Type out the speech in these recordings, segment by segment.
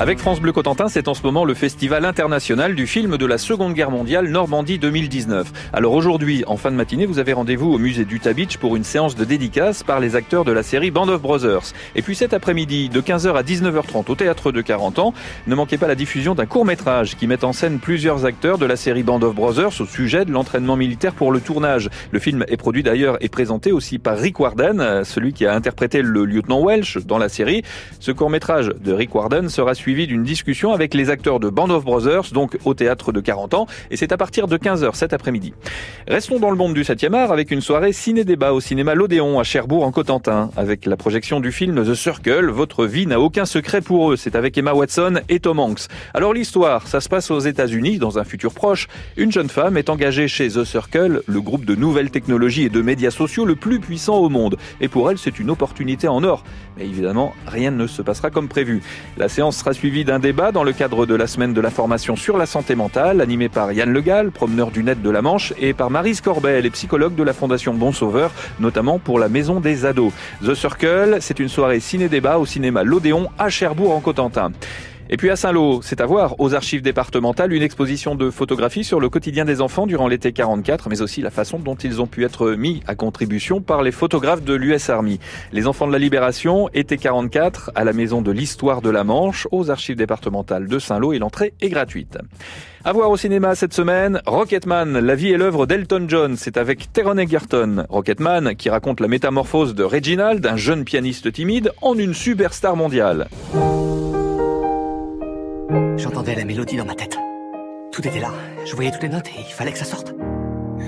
Avec France Bleu Cotentin, c'est en ce moment le festival international du film de la Seconde Guerre mondiale Normandie 2019. Alors aujourd'hui, en fin de matinée, vous avez rendez-vous au musée d'Utah Beach pour une séance de dédicace par les acteurs de la série Band of Brothers. Et puis cet après-midi, de 15h à 19h30 au théâtre de 40 ans, ne manquez pas la diffusion d'un court-métrage qui met en scène plusieurs acteurs de la série Band of Brothers au sujet de l'entraînement militaire pour le tournage. Le film est produit d'ailleurs et présenté aussi par Rick Warden, celui qui a interprété le lieutenant Welsh dans la série. Ce court-métrage de Rick Warden sera suivi suivi d'une discussion avec les acteurs de Band of Brothers, donc au théâtre de 40 ans, et c'est à partir de 15h cet après-midi. Restons dans le monde du 7e art avec une soirée ciné-débat au cinéma L'Odéon à Cherbourg en Cotentin, avec la projection du film The Circle, Votre vie n'a aucun secret pour eux. C'est avec Emma Watson et Tom Hanks. Alors l'histoire, ça se passe aux États-Unis, dans un futur proche. Une jeune femme est engagée chez The Circle, le groupe de nouvelles technologies et de médias sociaux le plus puissant au monde. Et pour elle, c'est une opportunité en or. Mais évidemment, rien ne se passera comme prévu. La séance sera suivi d'un débat dans le cadre de la semaine de l'information sur la santé mentale, animé par Yann Legal, promeneur du net de la Manche, et par Marise Corbet, les psychologues de la Fondation Bon Sauveur, notamment pour la Maison des Ados. The Circle, c'est une soirée ciné-débat au cinéma L'Odéon à Cherbourg en Cotentin. Et puis à Saint-Lô, c'est à voir aux archives départementales une exposition de photographies sur le quotidien des enfants durant l'été 44, mais aussi la façon dont ils ont pu être mis à contribution par les photographes de l'US Army. Les enfants de la Libération, été 44, à la maison de l'histoire de la Manche, aux archives départementales de Saint-Lô et l'entrée est gratuite. À voir au cinéma cette semaine, Rocketman, la vie et l'œuvre d'Elton John, c'est avec Teron Egerton. Rocketman qui raconte la métamorphose de Reginald, un jeune pianiste timide, en une superstar mondiale. J'entendais la mélodie dans ma tête. Tout était là. Je voyais toutes les notes et il fallait que ça sorte.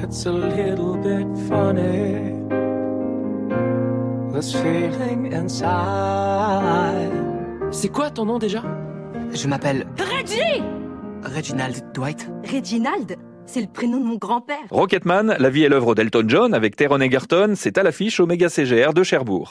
It's a little bit funny. This feeling inside. C'est quoi ton nom déjà? Je m'appelle Reggie Reginald Dwight. Reginald c'est le prénom de mon grand-père. Rocketman, la vie et l'œuvre d'Elton John avec Teron Egerton, c'est à l'affiche au méga CGR de Cherbourg.